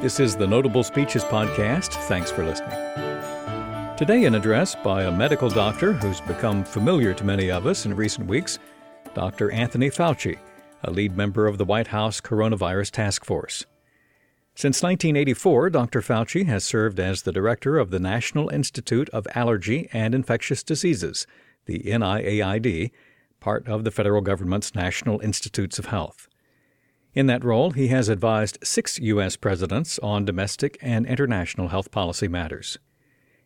This is the Notable Speeches Podcast. Thanks for listening. Today, an address by a medical doctor who's become familiar to many of us in recent weeks, Dr. Anthony Fauci, a lead member of the White House Coronavirus Task Force. Since 1984, Dr. Fauci has served as the director of the National Institute of Allergy and Infectious Diseases, the NIAID, part of the federal government's National Institutes of Health. In that role, he has advised six U.S. presidents on domestic and international health policy matters.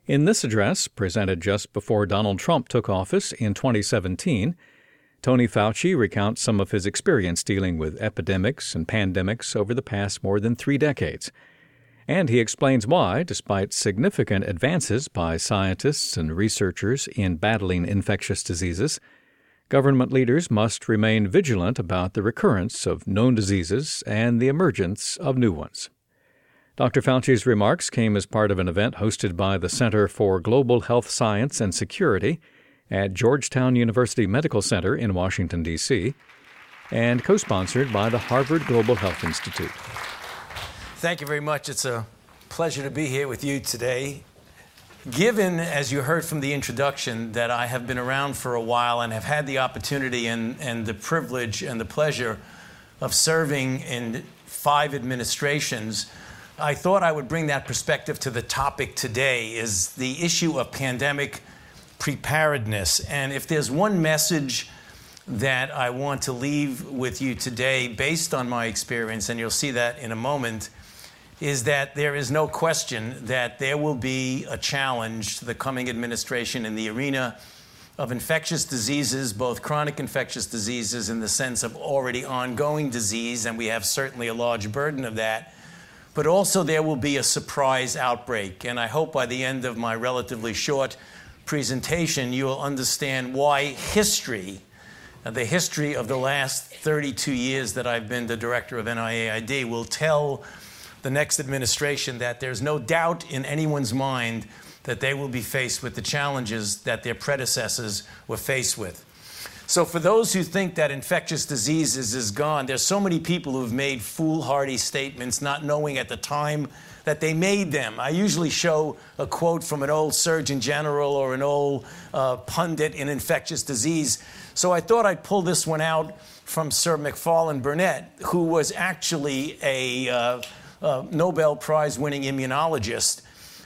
In this address, presented just before Donald Trump took office in 2017, Tony Fauci recounts some of his experience dealing with epidemics and pandemics over the past more than three decades. And he explains why, despite significant advances by scientists and researchers in battling infectious diseases, government leaders must remain vigilant about the recurrence of known diseases and the emergence of new ones. Dr. Fauci's remarks came as part of an event hosted by the Center for Global Health Science and Security at Georgetown University Medical Center in Washington, D.C., and co sponsored by the Harvard Global Health Institute. Thank you very much. It's a pleasure to be here with you today Given, as you heard from the introduction, that I have been around for a while and have had the opportunity and, and the privilege and the pleasure of serving in five administrations, I thought I would bring that perspective to the topic today is the issue of pandemic preparedness. And if there's one message that I want to leave with you today based on my experience, and you'll see that in a moment, is that there is no question that there will be a challenge to the coming administration in the arena of infectious diseases, both chronic infectious diseases in the sense of already ongoing disease, and we have certainly a large burden of that. But also, there will be a surprise outbreak. And I hope by the end of my relatively short presentation, you will understand why history, the history of the last 32 years that I've been the director of NIAID, will tell the next administration that there's no doubt in anyone's mind that they will be faced with the challenges that their predecessors were faced with. So, for those who think that infectious diseases is gone, there's so many people who've made foolhardy statements, not knowing at the time that they made them. I usually show a quote from an old Surgeon General or an old uh, pundit in infectious disease. So I thought I'd pull this one out from Sir Macfarlane Burnet, who was actually a uh, uh, Nobel Prize winning immunologist,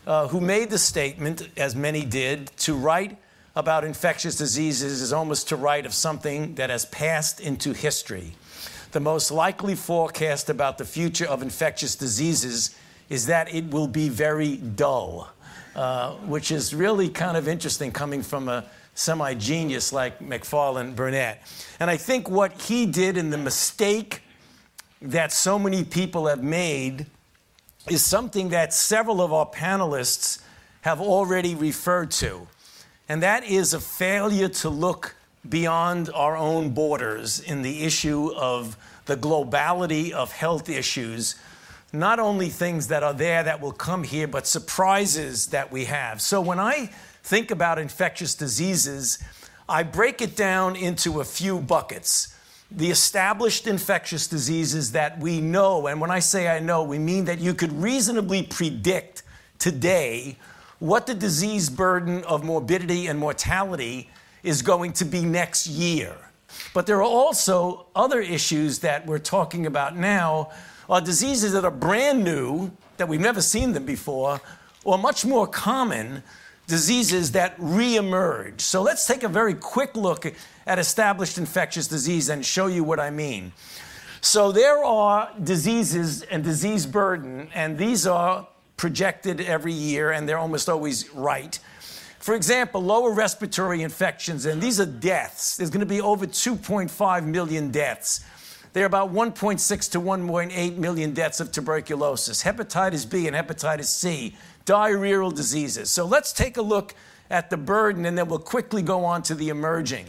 uh, who made the statement, as many did, to write about infectious diseases is almost to write of something that has passed into history. The most likely forecast about the future of infectious diseases is that it will be very dull, uh, which is really kind of interesting coming from a semi genius like Macfarlane Burnet. And I think what he did in the mistake that so many people have made is something that several of our panelists have already referred to, and that is a failure to look beyond our own borders in the issue of the globality of health issues, not only things that are there that will come here, but surprises that we have. So when I think about infectious diseases, I break it down into a few buckets the established infectious diseases that we know, and when I say I know, we mean that you could reasonably predict today what the disease burden of morbidity and mortality is going to be next year. But there are also other issues that we're talking about now, are diseases that are brand new, that we've never seen them before, or much more common diseases that reemerge. So let's take a very quick look at established infectious disease and show you what I mean. So there are diseases and disease burden, and these are projected every year, and they're almost always right. For example, lower respiratory infections, and these are deaths. There's going to be over 2.5 million deaths. There are about 1.6 to 1.8 million deaths of tuberculosis, hepatitis B and hepatitis C, diarrheal diseases. So let's take a look at the burden and then we'll quickly go on to the emerging.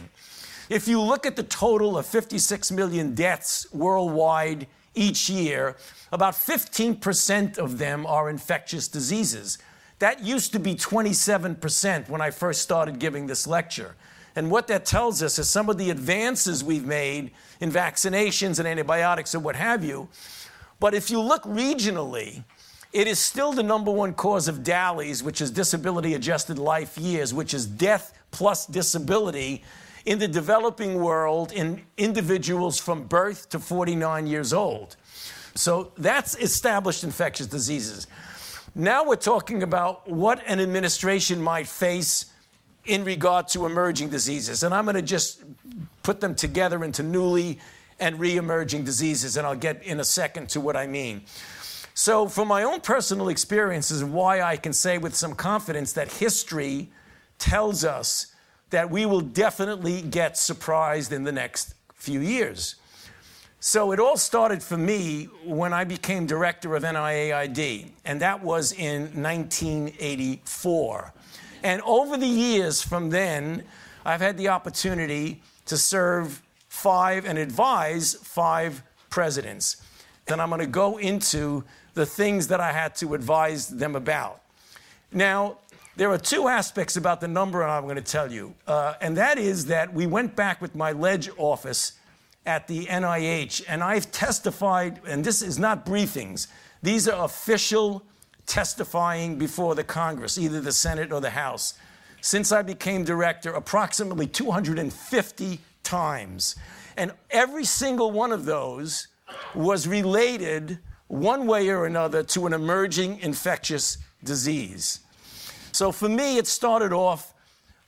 If you look at the total of 56 million deaths worldwide each year, about 15% of them are infectious diseases. That used to be 27% when I first started giving this lecture. And what that tells us is some of the advances we've made in vaccinations and antibiotics and what have you. But if you look regionally, It is still the number one cause of DALYs, which is disability adjusted life years, which is death plus disability in the developing world in individuals from birth to 49 years old. So that's established infectious diseases. Now we're talking about what an administration might face in regard to emerging diseases. And I'm going to just put them together into newly and re emerging diseases, and I'll get in a second to what I mean. So, from my own personal experiences, why I can say with some confidence that history tells us that we will definitely get surprised in the next few years. So it all started for me when I became director of NIAID, and that was in 1984. And over the years from then, I've had the opportunity to serve five and advise five presidents. Then I'm going to go into the things that I had to advise them about. Now, there are two aspects about the number I'm going to tell you, uh, and that is that we went back with my ledge office at the NIH, and I've testified, and this is not briefings, these are official testifying before the Congress, either the Senate or the House. Since I became director, approximately 250 times. And every single one of those was related one way or another to an emerging infectious disease. So for me, it started off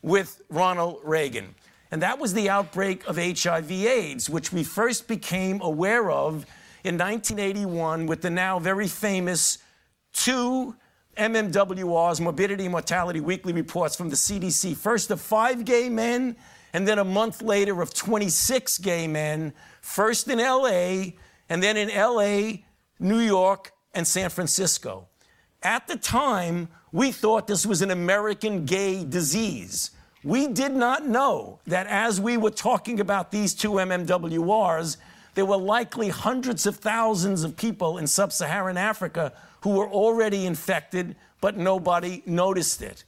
with Ronald Reagan. And that was the outbreak of HIV AIDS, which we first became aware of in 1981 with the now very famous two MMWRs, Morbidity and Mortality Weekly Reports from the CDC. First of five gay men, and then a month later of 26 gay men, first in LA, and then in LA, New York, and San Francisco. At the time, we thought this was an American gay disease. We did not know that as we were talking about these two MMWRs, there were likely hundreds of thousands of people in sub Saharan Africa who were already infected, but nobody noticed it.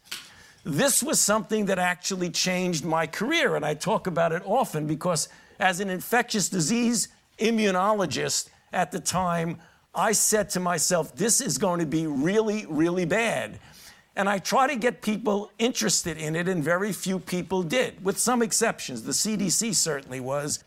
This was something that actually changed my career, and I talk about it often because as an infectious disease immunologist at the time, I said to myself, this is going to be really, really bad. And I try to get people interested in it, and very few people did, with some exceptions. The CDC certainly was.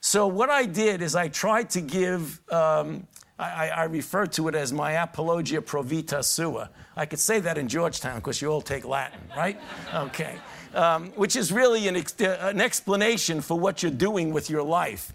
So, what I did is I tried to give, um, I, I, refer to it as my apologia pro vita sua. I could say that in Georgetown because you all take Latin, right? Okay. Um, which is really an, ex- an explanation for what you're doing with your life.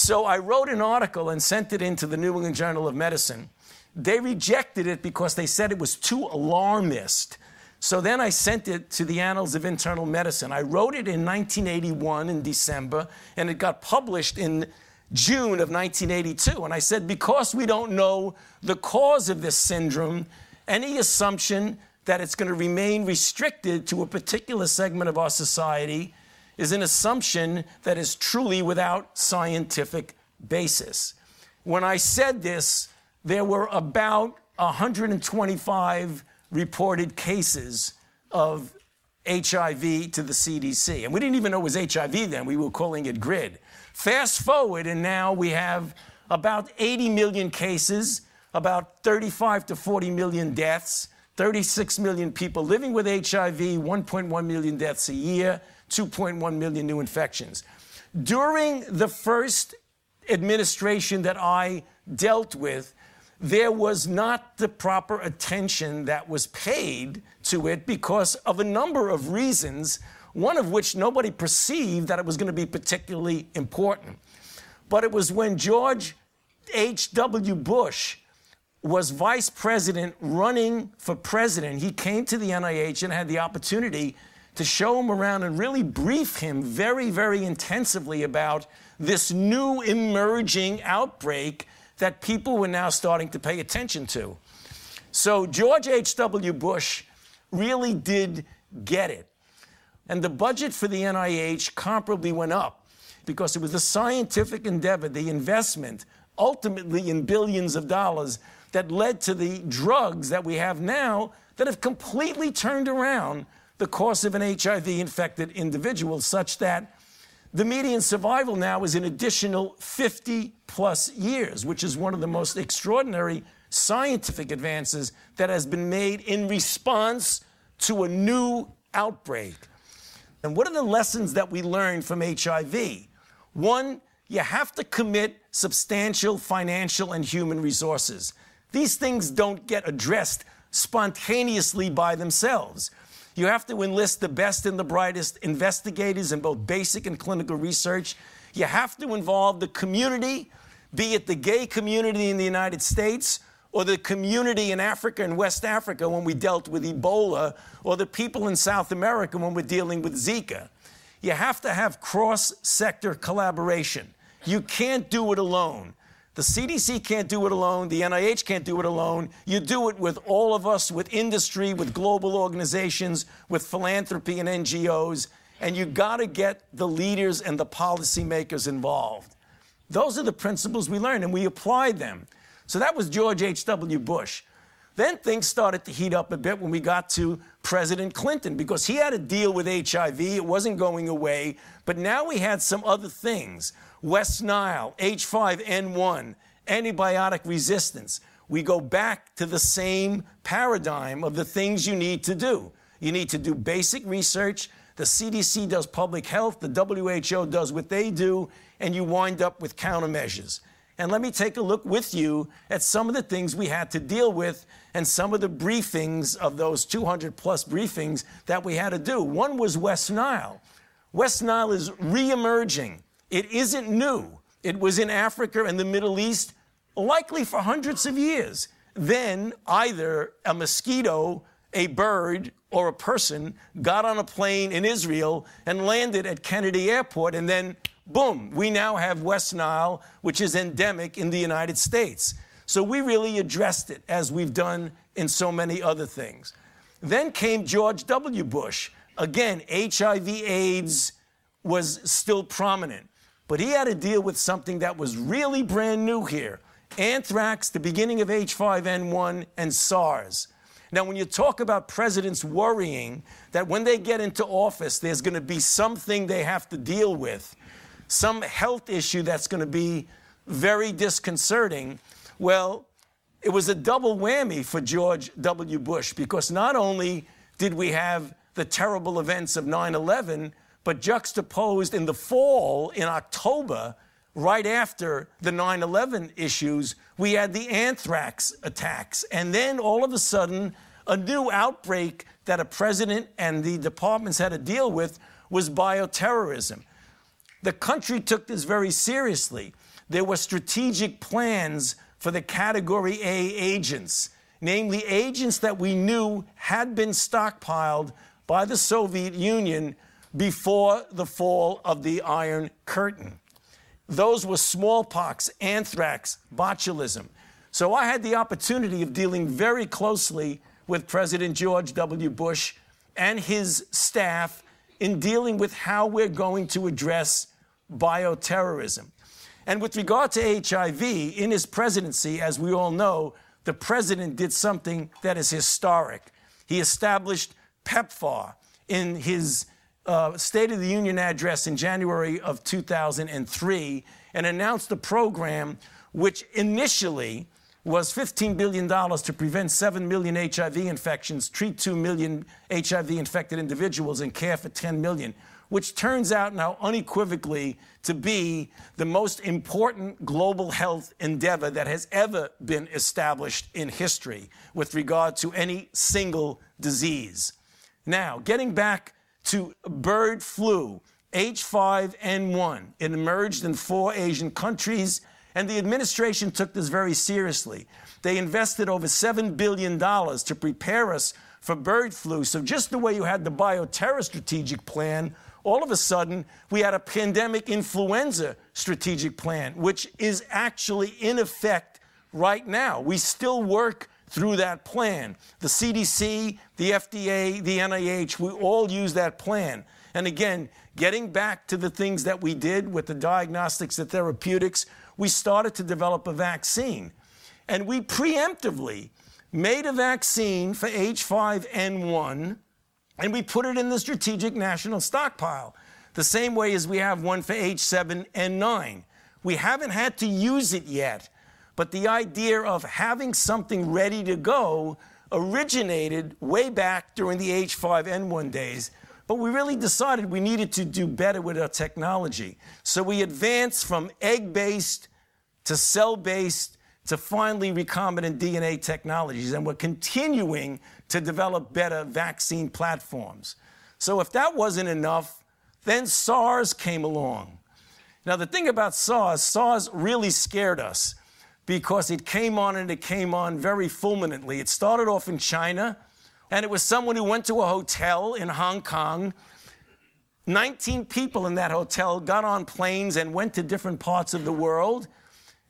So, I wrote an article and sent it into the New England Journal of Medicine they rejected it because they said it was too alarmist. So then I sent it to the Annals of Internal Medicine. I wrote it in 1981 in December, and it got published in June of 1982. And I said, because we don't know the cause of this syndrome, any assumption that it's going to remain restricted to a particular segment of our society is an assumption that is truly without scientific basis. When I said this, there were about 125 reported cases of HIV to the CDC. And we didn't even know it was HIV then, we were calling it GRID. Fast forward, and now we have about 80 million cases, about 35 to 40 million deaths, 36 million people living with HIV, 1.1 million deaths a year, 2.1 million new infections. During the first administration that I dealt with, there was not the proper attention that was paid to it because of a number of reasons, one of which nobody perceived that it was going to be particularly important. But it was when George H.W. Bush was vice president running for president, he came to the NIH and had the opportunity to show him around and really brief him very, very intensively about this new emerging outbreak that people were now starting to pay attention to. So George H.W. Bush really did get it. And the budget for the NIH comparably went up because it was the scientific endeavor, the investment, ultimately in billions of dollars, that led to the drugs that we have now that have completely turned around the course of an HIV infected individual, such that the median survival now is an additional 50 plus years, which is one of the most extraordinary scientific advances that has been made in response to a new outbreak. And what are the lessons that we learned from HIV? One, you have to commit substantial financial and human resources. These things don't get addressed spontaneously by themselves. You have to enlist the best and the brightest investigators in both basic and clinical research. You have to involve the community, be it the gay community in the United States or the community in Africa and West Africa when we dealt with Ebola, or the people in South America when we're dealing with Zika. You have to have cross sector collaboration. You can't do it alone. The CDC can't do it alone. The NIH can't do it alone. You do it with all of us, with industry, with global organizations, with philanthropy and NGOs, and you got to get the leaders and the policymakers involved. Those are the principles we learned, and we applied them. So that was George H.W. Bush. Then things started to heat up a bit when we got to President Clinton because he had a deal with HIV. It wasn't going away. But now we had some other things West Nile, H5N1, antibiotic resistance. We go back to the same paradigm of the things you need to do. You need to do basic research. The CDC does public health, the WHO does what they do, and you wind up with countermeasures. And let me take a look with you at some of the things we had to deal with and some of the briefings of those 200 plus briefings that we had to do. One was West Nile. West Nile is reemerging. It isn't new. It was in Africa and the Middle East, likely for hundreds of years. Then either a mosquito, a bird, or a person got on a plane in Israel and landed at Kennedy Airport, and then boom, we now have West Nile, which is endemic in the United States. So we really addressed it as we've done in so many other things. Then came George W. Bush. Again, HIV AIDS was still prominent, but he had to deal with something that was really brand new here anthrax, the beginning of H5N1, and SARS. Now, when you talk about presidents worrying that when they get into office, there's going to be something they have to deal with, some health issue that's going to be very disconcerting. Well, it was a double whammy for George W. Bush because not only did we have the terrible events of 9 11, but juxtaposed in the fall, in October, right after the 9 11 issues, we had the anthrax attacks. And then all of a sudden, a new outbreak that a president and the departments had to deal with was bioterrorism. The country took this very seriously. There were strategic plans for the Category A agents, namely agents that we knew had been stockpiled by the Soviet Union before the fall of the Iron Curtain. Those were smallpox, anthrax, botulism. So I had the opportunity of dealing very closely with President George W. Bush and his staff in dealing with how we're going to address bioterrorism. And with regard to HIV, in his presidency, as we all know, the president did something that is historic. He established PEPFAR in his uh, State of the Union address in January of 2003 and announced a program which initially was $15 billion to prevent 7 million HIV infections, treat 2 million HIV infected individuals, and care for 10 million which turns out now unequivocally to be the most important global health endeavor that has ever been established in history with regard to any single disease. Now, getting back to bird flu, H5N1, it emerged in four Asian countries, and the administration took this very seriously. They invested over $7 billion to prepare us for bird flu. So, just the way you had the bioterror strategic plan, all of a sudden we had a pandemic influenza strategic plan, which is actually in effect right now. We still work through that plan. The CDC, the FDA, the NIH, we all use that plan. And again, getting back to the things that we did with the diagnostics, the therapeutics, we started to develop a vaccine. And we preemptively made a vaccine for H5N1 and we put it in the strategic national stockpile, the same way as we have one for H7N9. We haven't had to use it yet, But the idea of having something ready to go originated way back during the H5N1 days. But we really decided we needed to do better with our technology. So we advanced from egg based to cell based to finally recombinant DNA technologies. And we're continuing to develop better vaccine platforms. So if that wasn't enough, then SARS came along. Now, the thing about SARS, SARS really scared us because it came on and it came on very fulminantly. It started off in China, and it was someone who went to a hotel in Hong Kong. 19 people in that hotel got on planes and went to different parts of the world.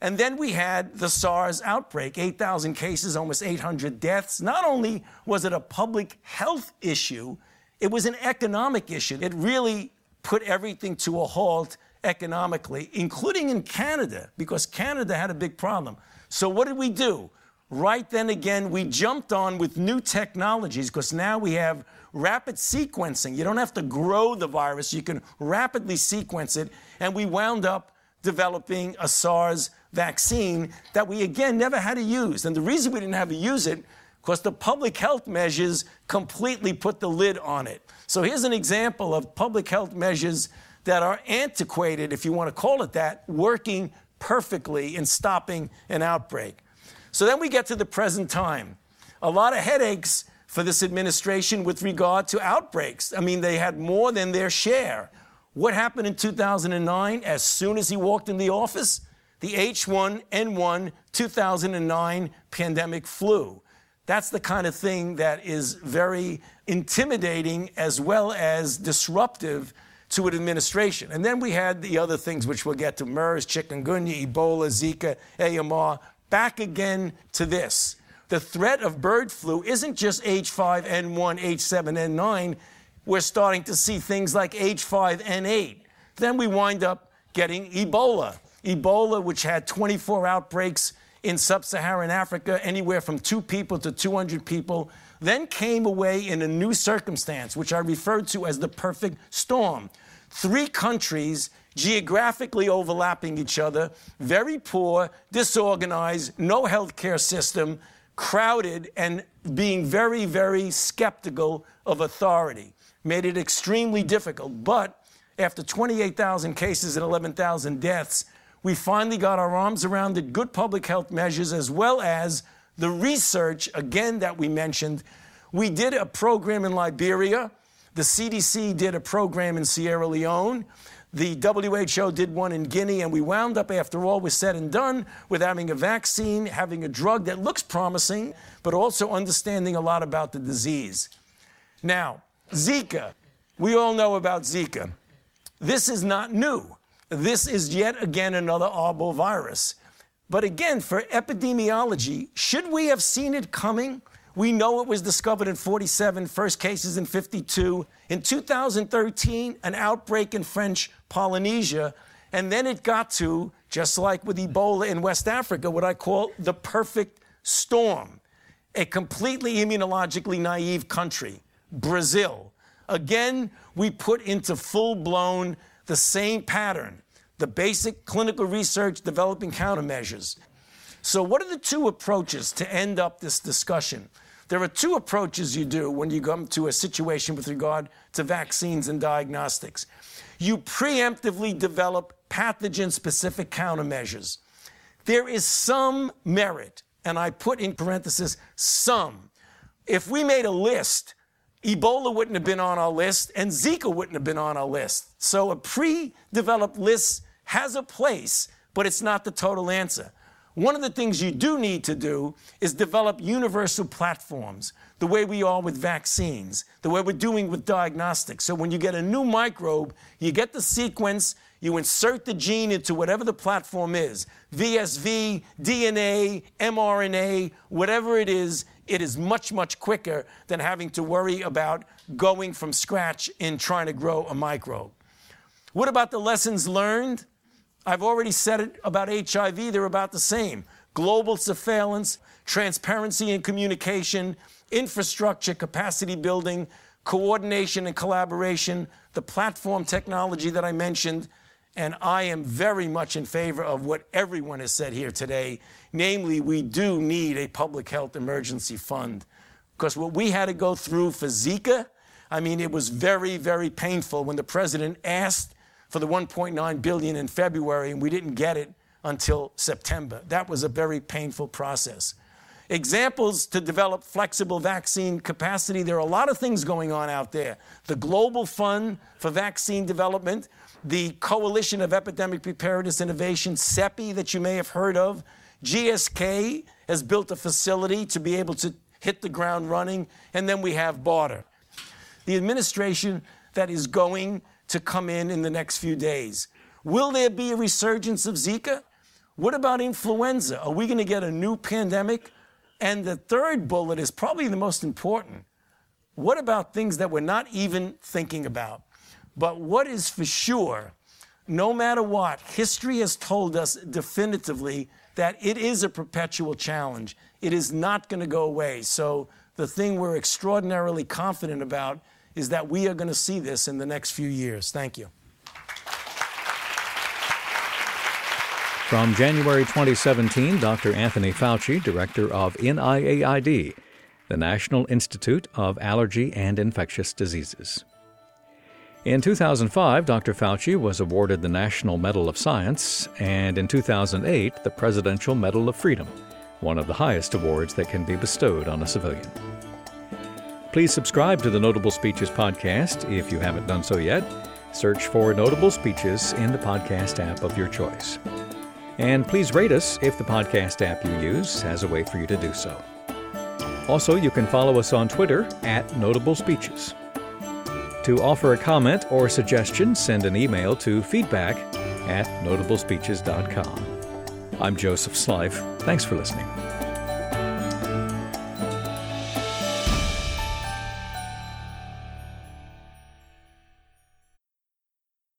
And then we had the SARS outbreak 8,000 cases, almost 800 deaths. Not only was it a public health issue, it was an economic issue. It really put everything to a halt economically, including in Canada, because Canada had a big problem. So, what did we do? Right then again, we jumped on with new technologies because now we have rapid sequencing. You don't have to grow the virus, you can rapidly sequence it. And we wound up developing a SARS vaccine that we again never had to use. And the reason we didn't have to use it because the public health measures completely put the lid on it. So here's an example of public health measures that are antiquated, if you want to call it that, working perfectly in stopping an outbreak. So then we get to the present time. A lot of headaches for this administration with regard to outbreaks. I mean, they had more than their share. What happened in 2009 as soon as he walked in the office? The H1N1 2009 pandemic flu. That's the kind of thing that is very intimidating as well as disruptive to an administration. And then we had the other things which we'll get to MERS, chikungunya, Ebola, Zika, AMR. Back again to this. The threat of bird flu isn't just H5N1, H7N9. We're starting to see things like H5N8. Then we wind up getting Ebola. Ebola, which had 24 outbreaks in sub Saharan Africa, anywhere from two people to 200 people, then came away in a new circumstance, which I referred to as the perfect storm. Three countries geographically overlapping each other, very poor, disorganized, no healthcare system, crowded, and being very, very skeptical of authority. Made it extremely difficult. But after 28,000 cases and 11,000 deaths, we finally got our arms around the good public health measures as well as the research, again, that we mentioned. We did a program in Liberia. The CDC did a program in Sierra Leone. The WHO did one in Guinea, and we wound up, after all was said and done, with having a vaccine, having a drug that looks promising, but also understanding a lot about the disease. Now, Zika. We all know about Zika. This is not new. This is yet again another arbovirus. But again, for epidemiology, should we have seen it coming? We know it was discovered in 47, first cases in 52. In 2013, an outbreak in French Polynesia. And then it got to, just like with Ebola in West Africa, what I call the perfect storm. A completely immunologically naive country, Brazil. Again, we put into full blown the same pattern the basic clinical research, developing countermeasures. So, what are the two approaches to end up this discussion? There are two approaches you do when you come to a situation with regard to vaccines and diagnostics. You preemptively develop pathogen specific countermeasures. There is some merit, and I put in parenthesis some. If we made a list Ebola wouldn't have been on our list, and Zika wouldn't have been on our list. So a pre developed list has a place, but it's not the total answer. One of the things you do need to do is develop universal platforms, the way we are with vaccines, the way we're doing with diagnostics. So when you get a new microbe, you get the sequence, you insert the gene into whatever the platform is VSV, DNA, mRNA, whatever it is, it is much, much quicker than having to worry about going from scratch in trying to grow a microbe. What about the lessons learned? I've already said it about HIV, they're about the same. Global surveillance, transparency and communication, infrastructure, capacity building, coordination and collaboration, the platform technology that I mentioned, And I am very much in favor of what everyone has said here today. Namely, we do need a public health emergency fund. Because what we had to go through for Zika, I mean, it was very, very painful when the president asked for the 1.9 billion in February and we didn't get it until September. That was a very painful process. Examples to develop flexible vaccine capacity. There are a lot of things going on out there. The Global Fund for Vaccine Development, the Coalition of Epidemic Preparedness Innovation, CEPI, that you may have heard of. GSK has built a facility to be able to hit the ground running. And then we have BARDA. The administration that is going to come in in the next few days. Will there be a resurgence of Zika? What about influenza? Are we going to get a new pandemic? And the third bullet is probably the most important. What about things that we're not even thinking about? But what is for sure, no matter what, history has told us definitively that it is a perpetual challenge. It is not going to go away. So the thing we're extraordinarily confident about is that we are going to see this in the next few years. Thank you. From January 2017, Dr. Anthony Fauci, director of NIAID, the National Institute of Allergy and Infectious Diseases. In 2005, Dr. Fauci was awarded the National Medal of Science, and in 2008, the Presidential Medal of Freedom, one of the highest awards that can be bestowed on a civilian. Please subscribe to the Notable Speeches podcast if you haven't done so yet. Search for Notable Speeches in the podcast app of your choice. And please rate us if the podcast app you use has a way for you to do so. Also, you can follow us on Twitter at Notable Speeches. To offer a comment or suggestion, send an email to feedback at notablespeeches.com. I'm Joseph Slife. Thanks for listening.